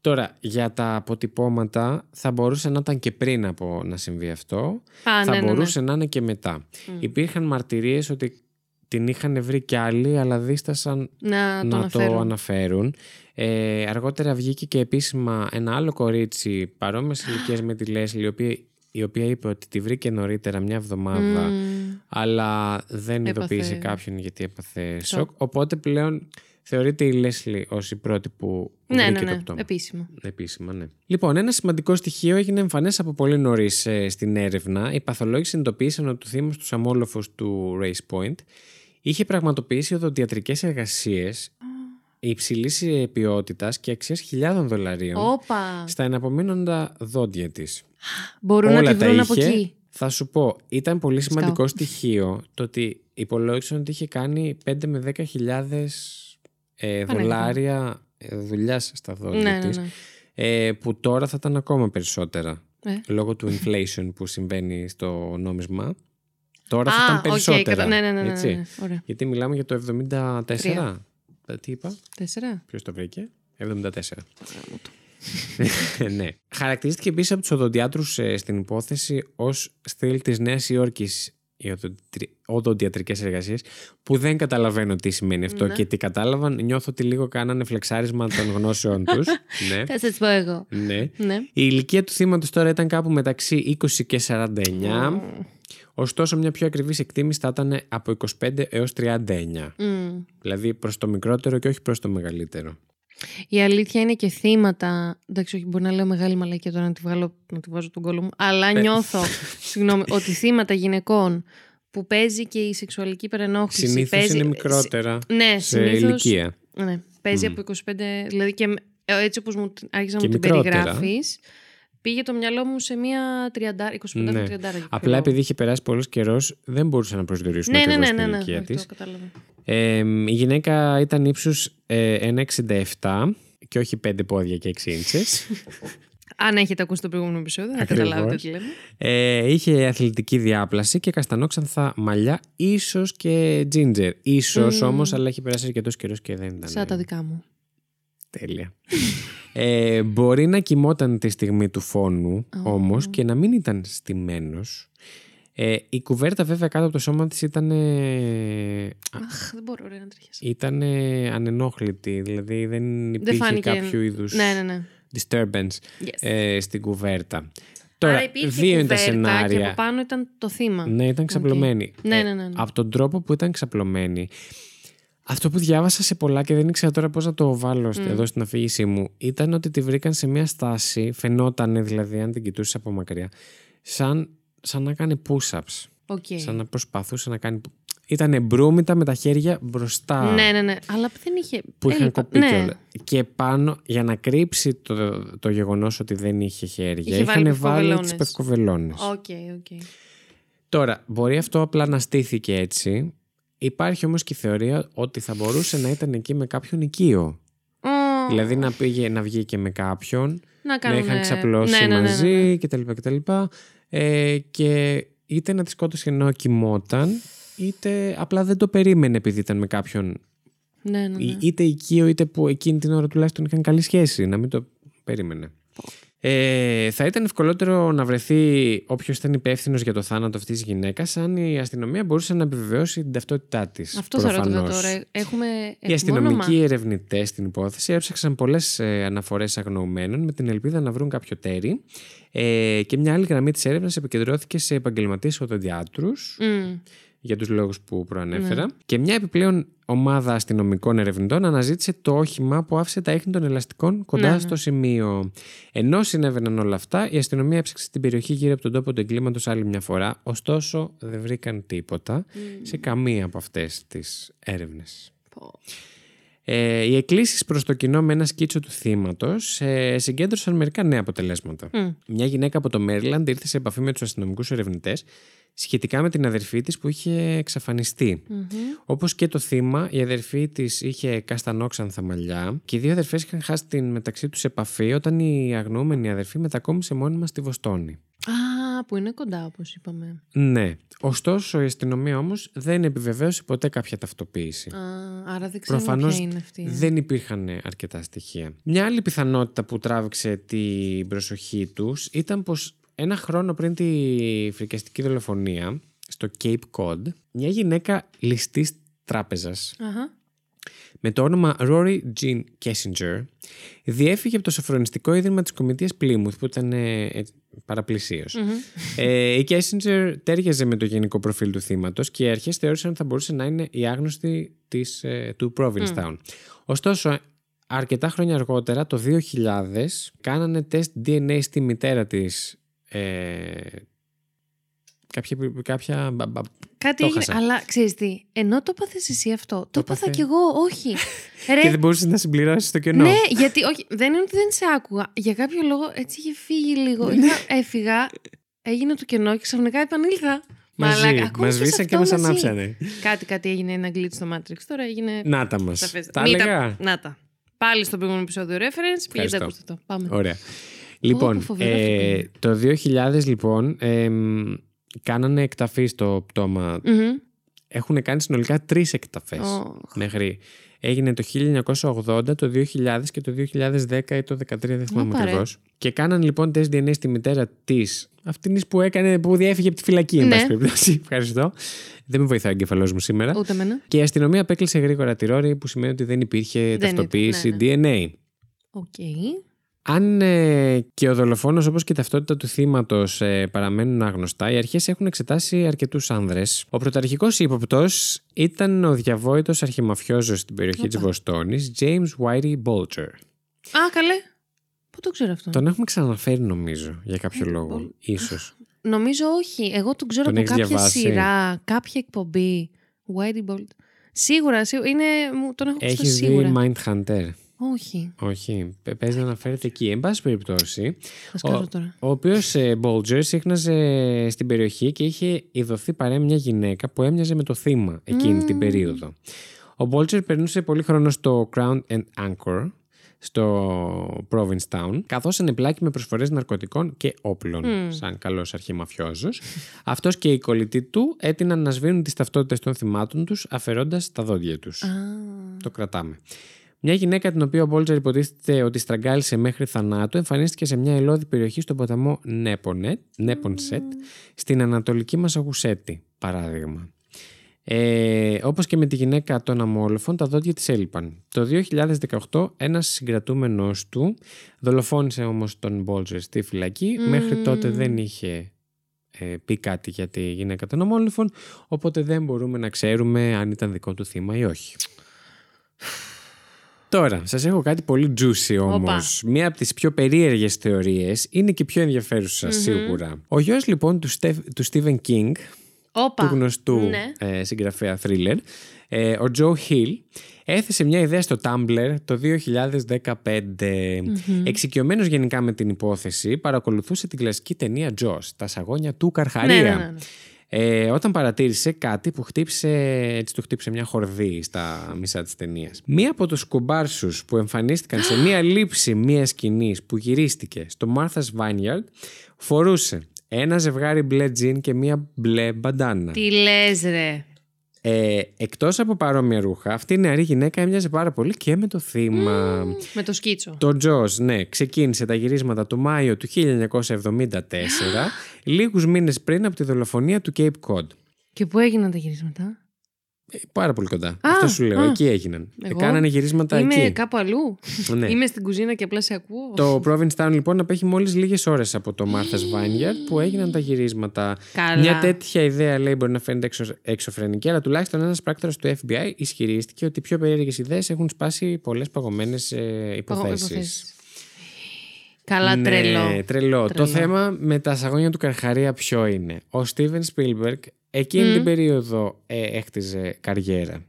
Τώρα, για τα αποτυπώματα θα μπορούσε να ήταν και πριν από να συμβεί αυτό. Α, θα ναι, ναι, ναι. μπορούσε να είναι και μετά. Υπήρχαν μαρτυρίες ότι την είχαν βρει κι άλλοι, αλλά δίστασαν Να, το να αναφέρω. το αναφέρουν. Ε, αργότερα βγήκε και επίσημα ένα άλλο κορίτσι παρόμοιες ηλικίες με τη Λέσλι, η οποία, η οποία είπε ότι τη βρήκε νωρίτερα μια εβδομάδα, Μμ. αλλά δεν Έπαθε- ειδοποίησε κάποιον γιατί έπαθε Σοκ. σοκ. Οπότε πλέον θεωρείται η Λέσλι ως η πρώτη που Ναι, βρήκε ναι, το ναι. πτώμα. Επίσημα. Επίσημα, ναι. Λοιπόν, ένα σημαντικό στοιχείο έγινε εμφανές από πολύ νωρίς στην έρευνα. Οι παθολόγοι συνειδητοποίησαν ότι το θύμα στου αμόλοφου του Race Point είχε πραγματοποιήσει οδοντιατρικές εργασίες υψηλής ποιότητας και αξίας χιλιάδων δολαρίων Όπα. στα εναπομείνοντα δόντια της. Μπορούν να τη βρουν από εκεί. Θα σου πω, ήταν πολύ σημαντικό στοιχείο το ότι υπολόγισαν ότι είχε κάνει 5 με 10 χιλιάδες ε, Πανέκδομα. δολάρια δουλειά στα δόντια Ναι, ναι, της ναι. ε, που τώρα θα ήταν ακόμα περισσότερα Ε. λόγω του inflation που συμβαίνει στο νόμισμα. Τώρα θα Α, ήταν οκ, περισσότερα. κατα- ναι, ναι, ναι, ναι, έτσι. ναι, ναι. Ωραία. Γιατί μιλάμε για το 74. Τρία. Ε, Τι είπα, Τέσσερα. ποιος το βρήκε; 74. [laughs] ναι. Χαρακτηρίστηκε επίσης από τους οδοντιάτρους στην υπόθεση ως στυλ της Νέας Υόρκης οι οδοντιατρικέ εργασίες, που δεν καταλαβαίνω τι σημαίνει αυτό Ναι. και τι κατάλαβαν. Νιώθω ότι λίγο κάνανε φλεξάρισμα των γνώσεών τους. [laughs] ναι. Θα σας πω εγώ. ναι. Ναι. Η ηλικία του θύματος τώρα ήταν κάπου μεταξύ 20 και 49. Ωστόσο, μια πιο ακριβής εκτίμηση θα ήταν από 25 έως 39. Μμ. Δηλαδή προς το μικρότερο και όχι προς το μεγαλύτερο. Η αλήθεια είναι και θύματα. Εντάξει, όχι, μπορεί να λέω μεγάλη μαλακία τώρα να τη, βγάλω, να τη βάζω τον κόλλο μου. Αλλά Ε. νιώθω, συγγνώμη, ότι θύματα γυναικών που παίζει και η σεξουαλική υπερενόχληση. Συνήθως παίζει, είναι μικρότερα Ναι, σε συνήθως, ηλικία. Ναι, παίζει από 25. Δηλαδή και με- ε, έτσι όπως μου άρχισα να Και μου την μικρότερα. περιγράφεις, πήγε το μυαλό μου σε μια 30, 25 Ναι. με 30. Απλά επειδή είχε περάσει πολύ καιρός, δεν μπορούσαν να προσδιορίσουν Ναι, ναι, ακριβώς ναι, ναι, την ναι, ηλικία αυτό της. Κατάλαβα. Ε, η γυναίκα ήταν ύψους ε, 1,67 και όχι 5 πόδια και 6 ίντσες. [laughs] Αν έχετε ακούσει το προηγούμενο επεισόδιο, θα Ακριβώς. καταλάβετε τι λέμε. Ε, είχε αθλητική διάπλαση και καστανόξανθα μαλλιά, ίσως και ginger. Ίσως Μμμ. όμως, αλλά έχει περάσει αρκετός καιρός και δεν ήταν. Σαν τα δικά μου. Τέλεια. ε, μπορεί να κοιμόταν τη στιγμή του φόνου όμως και να μην ήταν στημένος. Ε, η κουβέρτα βέβαια κάτω από το σώμα της ήταν, Αχ, δεν μπορώ ρε, να τριχιάσω. ήταν ανενόχλητη, δηλαδή δεν υπήρχε φάνηκε- κάποιο είδους Ναι, ναι, ναι. disturbance Yes. ε, στην κουβέρτα. Άρα Τώρα, υπήρχε δύο είναι τα κουβέρτα Και σενάρια. από πάνω ήταν το θύμα. Ναι, ήταν ξαπλωμένη. Ναι, Ε, ναι, ναι, ναι. Από τον τρόπο που ήταν ξαπλωμένη. Αυτό που διάβασα σε πολλά και δεν ήξερα τώρα πώς να το βάλω στ- εδώ στην αφήγησή μου ήταν ότι τη βρήκαν σε μια στάση, φαινόταν δηλαδή αν την κοιτούσες από μακριά, σαν, σαν να κάνει push-ups. Οκ. Σαν να προσπαθούσε να κάνει... Ήταν μπρούμυτα με τα χέρια μπροστά Ναι, ναι, ναι. Αλλά δεν είχε. που είχαν έλειπα- κοπεί ναι. κιόλας. Και πάνω, για να κρύψει το, το γεγονός ότι δεν είχε χέρια, Είχε βάλει είχαν βάλει τις πευκοβελώνες. πευκοβελώνες. Οκ, οκ. Τώρα, μπορεί αυτό απλά να στήθηκε έτσι. Υπάρχει όμως και η θεωρία ότι θα μπορούσε να ήταν εκεί με κάποιον οικείο. Ω, Δηλαδή να, πήγε, να βγει και με κάποιον, Να να κάνουν. είχαν ξαπλώσει ναι, ναι, ναι, ναι, μαζί ναι. κτλ. κτλ. Ε, και είτε να τη σκότωσε ενώ κοιμόταν, είτε απλά δεν το περίμενε επειδή ήταν με κάποιον Ναι, ναι, ναι. Ή- είτε οικείο είτε που εκείνη την ώρα τουλάχιστον είχαν καλή σχέση, να μην το περίμενε. Ε, θα ήταν ευκολότερο να βρεθεί όποιος ήταν υπεύθυνος για το θάνατο αυτής της γυναίκας, αν η αστυνομία μπορούσε να επιβεβαιώσει την ταυτότητά της. Αυτό θα ρωτήσω τώρα. Έχουμε. Οι αστυνομικοί ερευνητές στην υπόθεση έψαξαν πολλές ε, αναφορές αγνοωμένων με την ελπίδα να βρουν κάποιο τέρι. Ε, και μια άλλη γραμμή της έρευνας επικεντρώθηκε σε επαγγελματίες οδοντιάτρους για τους λόγους που προανέφερα. Ναι. Και μια επιπλέον ομάδα αστυνομικών ερευνητών αναζήτησε το όχημα που άφησε τα ίχνη των ελαστικών κοντά Ναι, ναι. στο σημείο. Ενώ συνέβαιναν όλα αυτά, η αστυνομία έψαξε την περιοχή γύρω από τον τόπο του εγκλήματος άλλη μια φορά, ωστόσο δεν βρήκαν τίποτα σε καμία από αυτές τις έρευνες. Ε, οι εκκλήσεις προς το κοινό με ένα σκίτσο του θύματος ε, συγκέντρωσαν μερικά νέα αποτελέσματα. Μια γυναίκα από το Μέρλαντ ήρθε σε επαφή με τους αστυνομικούς ερευνητές σχετικά με την αδερφή της που είχε εξαφανιστεί. Όπως και το θύμα, η αδερφή της είχε καστανόξανθα μαλλιά και οι δύο αδερφές είχαν χάσει την μεταξύ τους επαφή όταν η αγνοούμενη αδερφή μετακόμισε μόνιμα στη Βοστόνη. Α, που είναι κοντά, όπως είπαμε. Ναι. Ωστόσο, η αστυνομία όμως δεν επιβεβαίωσε ποτέ κάποια ταυτοποίηση. Α, άρα δεν ξέρουμε Προφανώς ποια είναι αυτή. δεν υπήρχαν αρκετά στοιχεία. Μια άλλη πιθανότητα που τράβηξε την προσοχή τους ήταν πως ένα χρόνο πριν τη φρικιαστική δολοφονία στο Cape Cod, μια γυναίκα ληστής τράπεζας Αχα. Με το όνομα Rory Jean Kessinger διέφυγε από το σοφρονιστικό ίδρυμα της κομιτείας Plymouth που ήταν ε, ε, παραπλησίως. Ε, η Kessinger τέριαζε με το γενικό προφίλ του θύματος και οι αρχές θεώρησαν ότι θα μπορούσε να είναι η άγνωστη της, ε, του Provincetown. Ωστόσο, αρκετά χρόνια αργότερα, το 2000, κάνανε τεστ DNA στη μητέρα της ε, κάποια, κάποια μπα- μπα- Κάτι Το έγινε, χάσα. αλλά ξέρεις τι, ενώ το πάθες εσύ αυτό, το, έπαθα πάθε- κι εγώ, όχι. [laughs] Ρε, και δεν μπορούσες να συμπληρώσεις το κενό. Ναι, γιατί όχι, δεν είναι ότι δεν σε άκουγα. Για κάποιο λόγο έτσι είχε φύγει λίγο. Ναι. Είχα, έφυγα, έγινε το κενό και ξαφνικά επανήλθα. Μαζί, Μαλάκα, ακόμα μας και σε σβήσαν και αυτό μας μαζί. ανάψανε. Κάτι, κάτι έγινε ένα glitch στο Matrix. Τώρα έγινε. Να τα μας. σαφές. Τα Μην έλεγα. Να τα. Πάλι στο προηγούμενο επεισόδιο reference. Πήγαινε Ευχαριστώ. ακούστε το. Πάμε. Ωραία. Λοιπόν, φοβερό ε, αυτό το 2000 λοιπόν εμ, κάνανε εκταφή στο πτώμα. Μμμ. Έχουν κάνει συνολικά τρεις εκταφές Ω. μέχρι. Έγινε το 1980, το 2000 και το 2010 ή το 2013, δεν θυμάμαι Όπα, ρε. ακριβώς. Και κάνανε λοιπόν τεστ DNA στη μητέρα της. Αυτήν που έκανε, που διέφυγε από τη φυλακή, εν Ναι. πάση περιπτώσει. [laughs] Ευχαριστώ. Δεν με βοηθάει ο εγκεφαλός μου σήμερα. Ούτε εμένα. Και η αστυνομία απέκλεισε γρήγορα τη Ρόρη, που σημαίνει ότι δεν υπήρχε ήταν, ταυτοποίηση ναι, DNA. Οκ. Αν ε, και ο δολοφόνος όπως και η ταυτότητα του θύματος ε, παραμένουν άγνωστα, οι αρχές έχουν εξετάσει αρκετούς άνδρες. Ο πρωταρχικός ύποπτος ήταν ο διαβόητος αρχιμαφιόζος στην περιοχή Όπα. της Βοστόνης, James Whitey Bulger. Α, καλέ. Πού το ξέρω αυτό; Τον έχουμε ξαναφέρει νομίζω, για κάποιο Whitey λόγο, Bul- ίσως. Νομίζω όχι. Εγώ τον ξέρω Τον από έχεις κάποια διαβάσει; σειρά, κάποια εκπομπή. Whitey Bolt. Σίγουρα, σίγουρα. Είναι, μου- τον έχω ακούσει Έχεις σίγουρα. δει Mindhunter; Όχι. Όχι, πε- παίζει να αναφέρεται εκεί. Εν πάση περιπτώσει, Θα σκάσω τώρα. Ο οποίος Μπόλτζερ σύχναζε στην περιοχή και είχε ειδωθεί παρέα μια γυναίκα που έμοιαζε με το θύμα εκείνη την περίοδο. Ο Μπόλτζερ περνούσε πολύ χρόνο στο Crown and Anchor, στο Provincetown, καθώς ανεπλάκη με προσφορές ναρκωτικών και όπλων, σαν καλός αρχιμαφιόζος. Αυτός και οι κολλητοί του έτειναν να σβήνουν τις ταυτότητες των θυμάτων τους, αφαιρώντας τα δόντια τους. Α, Το κρατάμε. Μια γυναίκα την οποία ο Μπόλτζερ υποτίθεται ότι στραγγάλισε μέχρι θανάτου εμφανίστηκε σε μια ελώδη περιοχή στον ποταμό Νέπονετ, Νέπονσετ στην ανατολική Μασαγουσέτη, παράδειγμα. Ε, όπως και με τη γυναίκα των αμόλοφων, τα δόντια της έλειπαν. Το 2018 ένας συγκρατούμενος του δολοφόνησε όμως τον Μπόλτζερ στη φυλακή. Μέχρι τότε δεν είχε ε, πει κάτι για τη γυναίκα των αμόλοφων, οπότε δεν μπορούμε να ξέρουμε αν ήταν δικό του θύμα ή όχι. Τώρα, σας έχω κάτι πολύ juicy όμως. Μία από τις πιο περίεργες θεωρίες είναι και πιο ενδιαφέρουσα σίγουρα. Ο γιος λοιπόν του, Στεφ, του Stephen King, Όπα. του γνωστού Ναι. ε, συγγραφέα thriller, ε, ο Joe Hill, έθεσε μια ιδέα στο Tumblr το 2015. Εξοικειωμένος γενικά με την υπόθεση, παρακολουθούσε την κλασική ταινία Jaws, τα σαγόνια του Καρχαρία. Ναι, ναι, ναι, ναι. Ε, όταν παρατήρησε κάτι που χτύπησε, έτσι του χτύπησε μια χορδή στα μισά της ταινίας. Μία από τους κουμπάρσους που εμφανίστηκαν σε μία λήψη μίας σκηνής που γυρίστηκε στο Martha's Vineyard φορούσε ένα ζευγάρι μπλε τζιν και μία μπλε μπαντάνα. Τι λες ρε. Ε, εκτός από παρόμοια ρούχα, αυτή η νεαρή γυναίκα έμοιαζε πάρα πολύ και με το θύμα. Με το σκίτσο. Το Τζος, ναι, ξεκίνησε τα γυρίσματα το Μάιο του 1974, λίγους μήνες πριν από τη δολοφονία του Cape Cod. Και πού έγιναν τα γυρίσματα; Ε, πάρα πολύ κοντά. Αυτό σου λέω. α. εκεί έγιναν. Ε, Εγώ κάνανε γυρίσματα Είμαι εκεί. κάπου αλλού. [laughs] Ναι. Είμαι στην κουζίνα και απλά σε ακούω. Το Provincetown λοιπόν απέχει μόλις λίγες ώρες από το Martha's Vineyard που έγιναν τα γυρίσματα. Καλά. Μια τέτοια ιδέα λέει μπορεί να φαίνεται εξω... εξωφρενική, αλλά τουλάχιστον ένας πράκτορας του FBI ισχυρίστηκε ότι οι πιο περίεργες ιδέες έχουν σπάσει πολλές παγωμένες ε, υποθέσεις. Υποθέσεις. Καλά, Ναι, τρελό. τρελό. Το Τρελό. θέμα με τα σαγόνια του Καρχαρία ποιο είναι; Ο Steven Spielberg εκείνη Μμ. την περίοδο ε, έχτιζε καριέρα.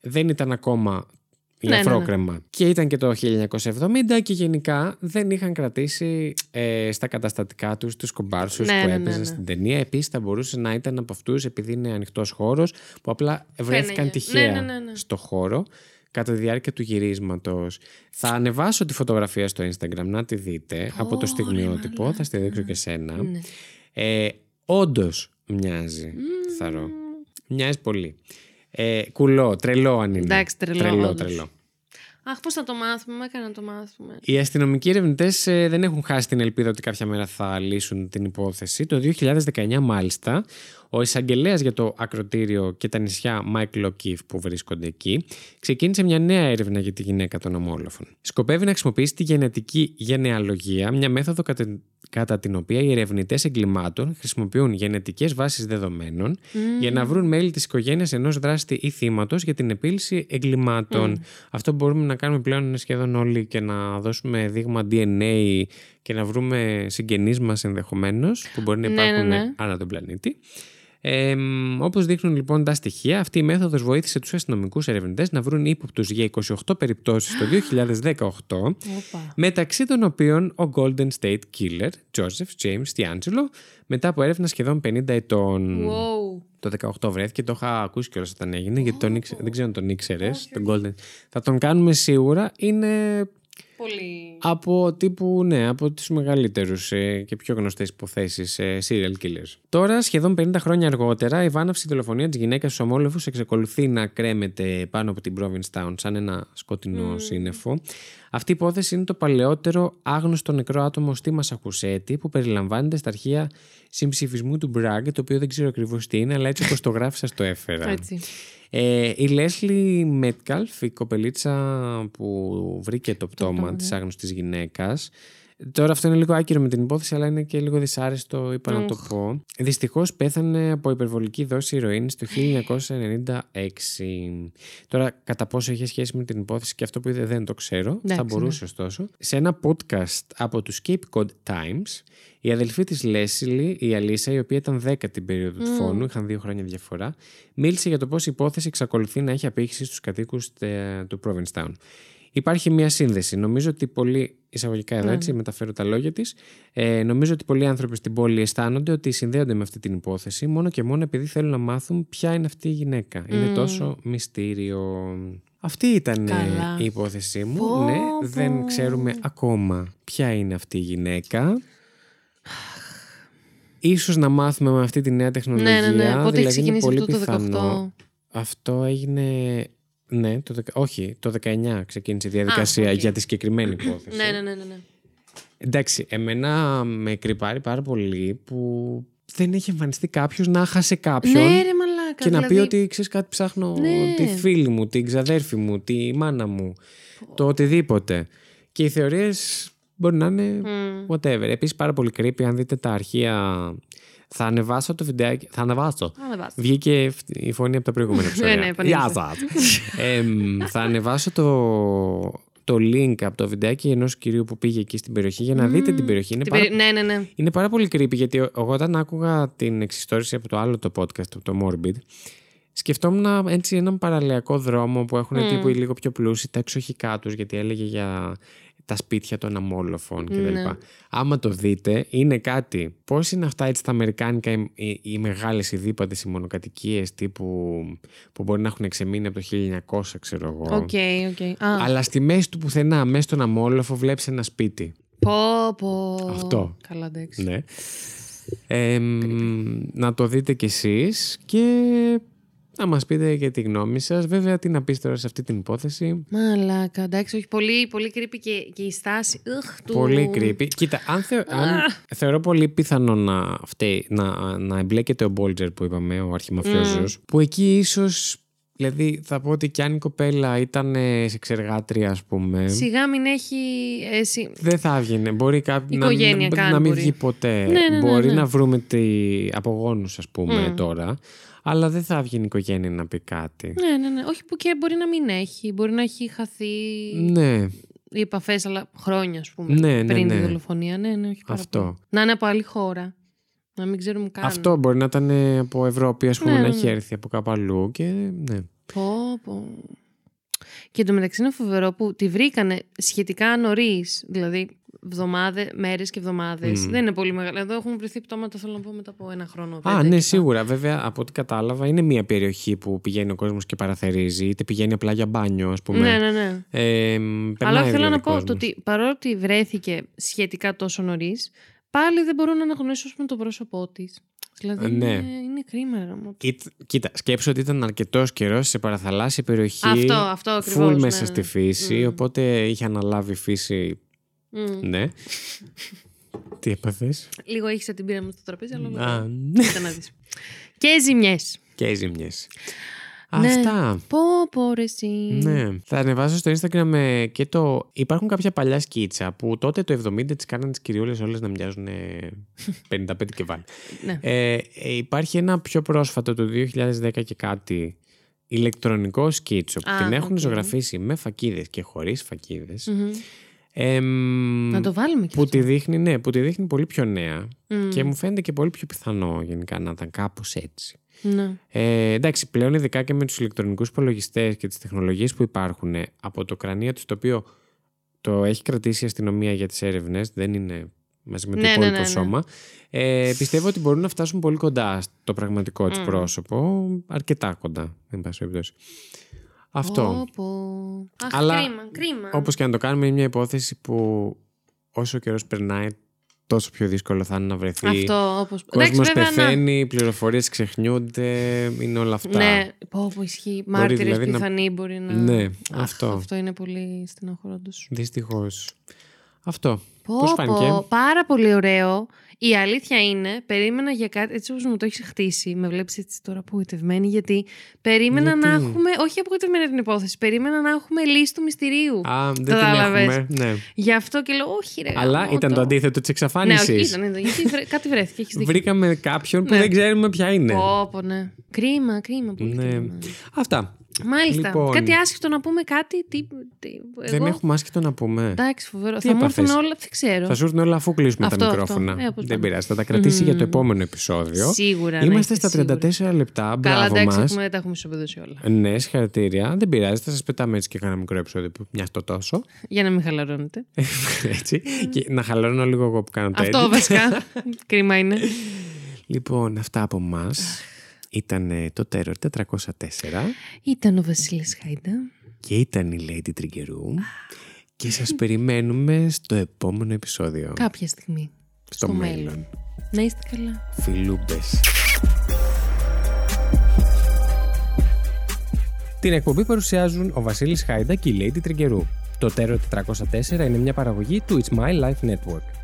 Δεν ήταν ακόμα Ναι, ναι, ναι. ηλαφρόκρεμα. Και ήταν και το 1970 και γενικά δεν είχαν κρατήσει ε, στα καταστατικά τους τους κομπάρσους Ναι, που ναι, ναι, έπαιζαν ναι. στην ταινία. Επίσης θα μπορούσε να ήταν από αυτούς επειδή είναι ανοιχτός χώρος που απλά βρέθηκαν Φαίνεται. τυχαία Ναι, ναι, ναι, ναι. στο χώρο κατά τη διάρκεια του γυρίσματος. Θα ανεβάσω τη φωτογραφία στο Instagram να τη δείτε από το στιγμιότυπο, θα στη δείξω και σένα. Ναι. Ε, Όντως μοιάζει, θαρώ. Μοιάζει πολύ. Ε, κουλό, τρελό αν είναι. Εντάξει, τρελό, Τρελό, όντως. τρελό. Αχ, πώς θα το μάθουμε, με έκανε να το μάθουμε. Οι αστυνομικοί ερευνητές δεν έχουν χάσει την ελπίδα ότι κάποια μέρα θα λύσουν την υπόθεση. Το 2019, μάλιστα, ο εισαγγελέας για το ακροτήριο και τα νησιά Μάικλ O'Keefe που βρίσκονται εκεί ξεκίνησε μια νέα έρευνα για τη γυναίκα των ομόλοφων. Σκοπεύει να χρησιμοποιήσει τη γενετική γενεαλογία, μια μέθοδο κατά, κατά την οποία οι ερευνητές εγκλημάτων χρησιμοποιούν γενετικές βάσεις δεδομένων για να βρουν μέλη της οικογένειας ενός δράστη ή θύματος για την επίλυση εγκλημάτων. Αυτό που μπορούμε να κάνουμε πλέον σχεδόν όλοι και να δώσουμε δείγμα DNA και να βρούμε συγγενείς μας ενδεχομένως που μπορεί να Ναι, ναι, υπάρχουν ναι. ανά τον πλανήτη. Ε, Όπως δείχνουν λοιπόν τα στοιχεία, αυτή η μέθοδος βοήθησε τους αστυνομικούς ερευνητές να βρουν ύποπτους για 28 περιπτώσεις το 2018, Όπα. μεταξύ των οποίων ο Golden State Killer, Joseph James D'Angelo, μετά από έρευνα σχεδόν 50 ετών. Wow. Το 18 βρέθηκε, το είχα ακούσει κιόλας όταν έγινε, γιατί τον ήξε- δεν ξέρω αν τον ήξερες. τον Golden. Θα τον κάνουμε σίγουρα. Είναι Πολύ. από τύπου, ναι, από τους μεγαλύτερους ε, και πιο γνωστές υποθέσεις ε, serial killers. Τώρα, σχεδόν 50 χρόνια αργότερα, η βάναυση δολοφονία της γυναίκας στους ομόλεφους εξακολουθεί να κρέμεται πάνω από την Provincetown σαν ένα σκοτεινό σύννεφο. Αυτή η υπόθεση είναι το παλαιότερο άγνωστο νεκρό άτομο στη Μασαχουσέτη που περιλαμβάνεται στα αρχεία συμψηφισμού του Bragg, το οποίο δεν ξέρω ακριβώς τι είναι, αλλά έτσι όπως το γράφει σας το έφερα. Έτσι. Ε, η Λέσλι Μέτκαλφ, η κοπελίτσα που βρήκε το πτώμα πτώμα, της άγνωστης γυναίκας, Τώρα αυτό είναι λίγο άκυρο με την υπόθεση, αλλά είναι και λίγο δυσάρεστο, είπα να το πω. Δυστυχώς πέθανε από υπερβολική δόση ηρωίνης το 1996. Τώρα, κατά πόσο είχε σχέση με την υπόθεση και αυτό που είδε δεν το ξέρω. Εντάξει, θα μπορούσε ωστόσο. Σε ένα podcast από τους Cape Cod Times, η αδελφή της Λέσιλι, η Αλίσα, η οποία ήταν 10 την περίοδο του φόνου, είχαν δύο χρόνια διαφορά, μίλησε για το πώς η υπόθεση εξακολουθεί να έχει απήχηση στους κατοίκους τε- του Provincetown. Υπάρχει μια σύνδεση. Νομίζω ότι πολλοί, εισαγωγικά εδώ έτσι, μεταφέρω τα λόγια της, ε, νομίζω ότι πολλοί άνθρωποι στην πόλη αισθάνονται ότι συνδέονται με αυτή την υπόθεση μόνο και μόνο επειδή θέλουν να μάθουν ποια είναι αυτή η γυναίκα. Είναι τόσο μυστήριο. Αυτή ήταν ε, Καλά. η υπόθεσή μου. Πω, ναι, πω. δεν ξέρουμε ακόμα ποια είναι αυτή η γυναίκα. Ίσως να μάθουμε με αυτή τη νέα τεχνολογία. Ναι, ναι, ναι. Πότε έχει δηλαδή είναι ξεκινήσει πολύ αυτό το πιθανό. 18. Αυτό έγινε. Ναι, το, δεκα- όχι, το 19 ξεκίνησε η διαδικασία Α, οκ. για τη συγκεκριμένη υπόθεση. Ναι, ναι, ναι, ναι. ναι. Εντάξει, εμένα με κριπάρει πάρα πολύ που δεν έχει εμφανιστεί κάποιος να 'χασε κάποιον Ναι, ρε μαλάκα. και να πει δηλαδή- ότι ξέρεις κάτι ψάχνω Ναι. τη φίλη μου, την ξαδέρφη μου, τη μάνα μου, το οτιδήποτε. Και οι θεωρίες μπορεί να είναι Μμ. whatever. Επίσης πάρα πολύ creepy αν δείτε τα αρχεία. Θα ανεβάσω το βιντεάκι. Θα ανεβάσω. Ανεβάστε. Βγήκε η φωνή από τα προηγούμενα επεισόδια. Ναι, ναι, Γεια επανήλθε. σας. Εμ, θα ανεβάσω το, το link από το βιντεάκι ενός κυρίου που πήγε εκεί στην περιοχή για να δείτε την περιοχή. Είναι Την πάρα, περι- Ναι, ναι, ναι. είναι πάρα πολύ creepy γιατί εγώ όταν άκουγα την εξιστόρηση από το άλλο το podcast, από το Morbid, σκεφτόμουν έτσι έναν παραλιακό δρόμο που έχουν τύπου οι λίγο πιο πλούσιοι τα εξοχικά τους, γιατί έλεγε για τα σπίτια των αμμόλοφων κτλ. Ναι. Άμα το δείτε, είναι κάτι. Πώς είναι αυτά έτσι τα αμερικάνικα, οι, οι, οι μεγάλες οι δίπατες, οι μονοκατοικίες τύπου που μπορεί να έχουν ξεμείνει από το 1900, ξέρω εγώ. Οκ, οκ. Α, Αλλά στη μέση του πουθενά, μέσα στον αμμόλοφο, βλέπεις ένα σπίτι. πω, πω. Αυτό. Καλά, εντάξει. Ναι. Ε, μ, να το δείτε κι εσείς και να μας πείτε και τη γνώμη σας. Βέβαια, τι να πεις τώρα σε αυτή την υπόθεση; Μαλάκα, εντάξει, όχι. Πολύ, πολύ creepy και, και η στάση. Ugh, του... Πολύ creepy. Κοίτα, αν, θε- αν θεωρώ πολύ πιθανό να, φταίει, να, να εμπλέκεται ο Μπόλτζερ που είπαμε, ο αρχιμαφιόζος, που εκεί ίσως, δηλαδή θα πω ότι κι αν η κοπέλα ήταν ε, σε ξεργάτρια, ας πούμε, Σιγά μην έχει. Εσύ... δεν θα έβγαινε. Μπορεί κάποιο να, Οικογένεια να, καν να μην μπορεί. βγει ποτέ. Ναι, ναι, ναι, μπορεί ναι. να βρούμε τη απογόνους, ας πούμε, Μμ. τώρα. Αλλά δεν θα βγει η οικογένεια να πει κάτι. Ναι, ναι, ναι. Όχι που και μπορεί να μην έχει. Μπορεί να έχει χαθεί Ναι, οι επαφές, αλλά χρόνια, ας πούμε. Ναι, ναι, πριν ναι. τη δολοφονία. Ναι, ναι, όχι πάρα Αυτό. πολύ. Να είναι από άλλη χώρα. Να μην ξέρουμε καν. αυτό μπορεί να ήταν ε, από Ευρώπη, ας πούμε, Ναι, να ναι, έχει ναι. έρθει από κάπου αλλού και ναι. Πω, πω. Και εντωμεταξύ είναι φοβερό που τη βρήκανε σχετικά νωρίς. Δηλαδή, εβδομάδε, μέρες και εβδομάδε. Μμ. Δεν είναι πολύ μεγάλο. Εδώ έχουν βρεθεί πτώματα, θέλω να πω, μετά από ένα χρόνο. Α, πέντε ναι, και σίγουρα. Βέβαια, από ό,τι κατάλαβα, είναι μια περιοχή που πηγαίνει ο κόσμος και παραθερίζει, είτε πηγαίνει απλά για μπάνιο, ας πούμε. Ναι, ναι, ναι. Ε, μ, Αλλά περνάει θέλω δηλαδή να πω κόσμος. το ότι παρόλο ότι βρέθηκε σχετικά τόσο νωρίς, πάλι δεν μπορώ να αναγνωρίσω ας πούμε, το πρόσωπό της. Δηλαδή Ε, ναι. είναι, είναι κρίμα. ρε γάμο. Κοίτα, κοίτα, σκέψω ότι ήταν αρκετός καιρός σε παραθαλάσσια περιοχή. Αυτό, αυτό ακριβώς, Φουλ ναι, μέσα ναι. στη φύση. Μμ. Οπότε είχε αναλάβει η φύση. Μμ. Ναι. [laughs] Τι έπαθες; Λίγο έχει την πήραμε στο τραπέζι, αλλά Α, μετά. ναι. Κοίτα να δεις. Και ζημιές. Και οι ζημιές. Ναι. Αυτά. Πω, πω, ρε, εσύ. Ναι. Θα ανεβάσω στο Instagram ε, και το. Υπάρχουν κάποια παλιά σκίτσα που τότε το 70 τις κάνανε τις κυριούλες όλες να μοιάζουν ε, 55 και βάλε. Ναι. Ε, ε, υπάρχει ένα πιο πρόσφατο το 2010 και κάτι ηλεκτρονικό σκίτσο που Α, την έχουν οκ. ζωγραφίσει με φακίδες και χωρίς φακίδες. Μμμ. Εμ, Να το βάλουμε και που αυτό. τη δείχνει, ναι, που τη δείχνει πολύ πιο νέα Μμ. και μου φαίνεται και πολύ πιο πιθανό γενικά να ήταν κάπως έτσι. Ναι. Ε, εντάξει, πλέον ειδικά και με τους ηλεκτρονικούς υπολογιστές και τις τεχνολογίες που υπάρχουν ε, από το κρανίο τους το οποίο το έχει κρατήσει η αστυνομία για τις έρευνες, δεν είναι μαζί με το Ναι, ναι, υπόλοιπο ναι, ναι. σώμα, ε, πιστεύω ότι μπορούν να φτάσουν πολύ κοντά στο πραγματικό της Μμ. πρόσωπο, αρκετά κοντά, εν πάση περιπτώσει. Αυτό. Πω, πω. Αχ, Αλλά, κρίμα, κρίμα. Όπως και να το κάνουμε, είναι μια υπόθεση που όσο ο καιρός περνάει, τόσο πιο δύσκολο θα είναι να βρεθεί. Αυτό, όπως... Κόσμος βέβαια, να- πεθαίνει, πληροφορίες ξεχνιούνται, είναι όλα αυτά. Ναι, πω, πω ισχύει. Μάρτυρες δηλαδή να- πιθανοί μπορεί να... Ναι, Αχ, αυτό. Αυτό είναι πολύ στεναχωρό τους. Δυστυχώς. Αυτό. Πω, Πώς φάνηκε; πω, πάρα πολύ ωραίο. Η αλήθεια είναι, περίμενα για κάτι, έτσι όπως μου το έχεις χτίσει, με βλέπεις έτσι τώρα απογοητευμένη, γιατί περίμενα Γιατί; να έχουμε, όχι απογοητευμένη την υπόθεση, περίμενα να έχουμε λύση του μυστηρίου. Α, δεν την Κατάλαβες. έχουμε. Ναι. Γι' αυτό και λέω, όχι ρε Αλλά γαμώτο». ήταν το αντίθετο της Ναι, εξαφάνισης. όχι, ήταν, ήταν, γιατί βρε- κάτι βρέθηκε, έχεις δίκιο. Βρήκαμε κάποιον που Ναι. δεν ξέρουμε ποια είναι. Πω, πω, ναι. Κρίμα, κρίμα. Πολύ Ναι. κρίμα. Αυτά. Μάλιστα. Λοιπόν. Κάτι άσχετο να πούμε κάτι. Τι, τι, Δεν εγώ... έχουμε άσχετο να πούμε. Εντάξει, φοβερό. Τι θα μου έρθουν έπαθες; όλα, δεν ξέρω. Θα σου έρθουν όλα αφού κλείσουμε Αυτό, τα αυτό. μικρόφωνα. Ε, όπως δεν πάμε. πειράζει. Θα τα κρατήσει για το Μμμ. επόμενο επεισόδιο. Σίγουρα. να Είμαστε είστε στα σίγουροι. 34 λεπτά. Καλά, Μπράβο εντάξει, μας. έχουμε, δεν τα έχουμε ισοπεδώσει όλα. Ναι, συγχαρητήρια. Δεν πειράζει. Θα σας πετάμε έτσι και κάνα μικρό επεισόδιο που μοιάζει το τόσο. Για να μην χαλαρώνετε. έτσι. και να χαλαρώνω λίγο εγώ που κάνω το Αυτό edit. βασικά. [laughs] Κρίμα είναι. Λοιπόν, αυτά από εμά. Ήταν ε, το Terror 404 Ήταν ο Βασίλης Χάιντα. και ήταν η Lady Τριγκερού και σας περιμένουμε στο επόμενο επεισόδιο. Κάποια στιγμή. στο μέλλον. Να είστε καλά. Φιλούμπες. Την εκπομπή παρουσιάζουν ο Βασίλης Χάιντα και η Lady Τριγκερού. Το Terror 404 είναι μια παραγωγή του It's My Life Network.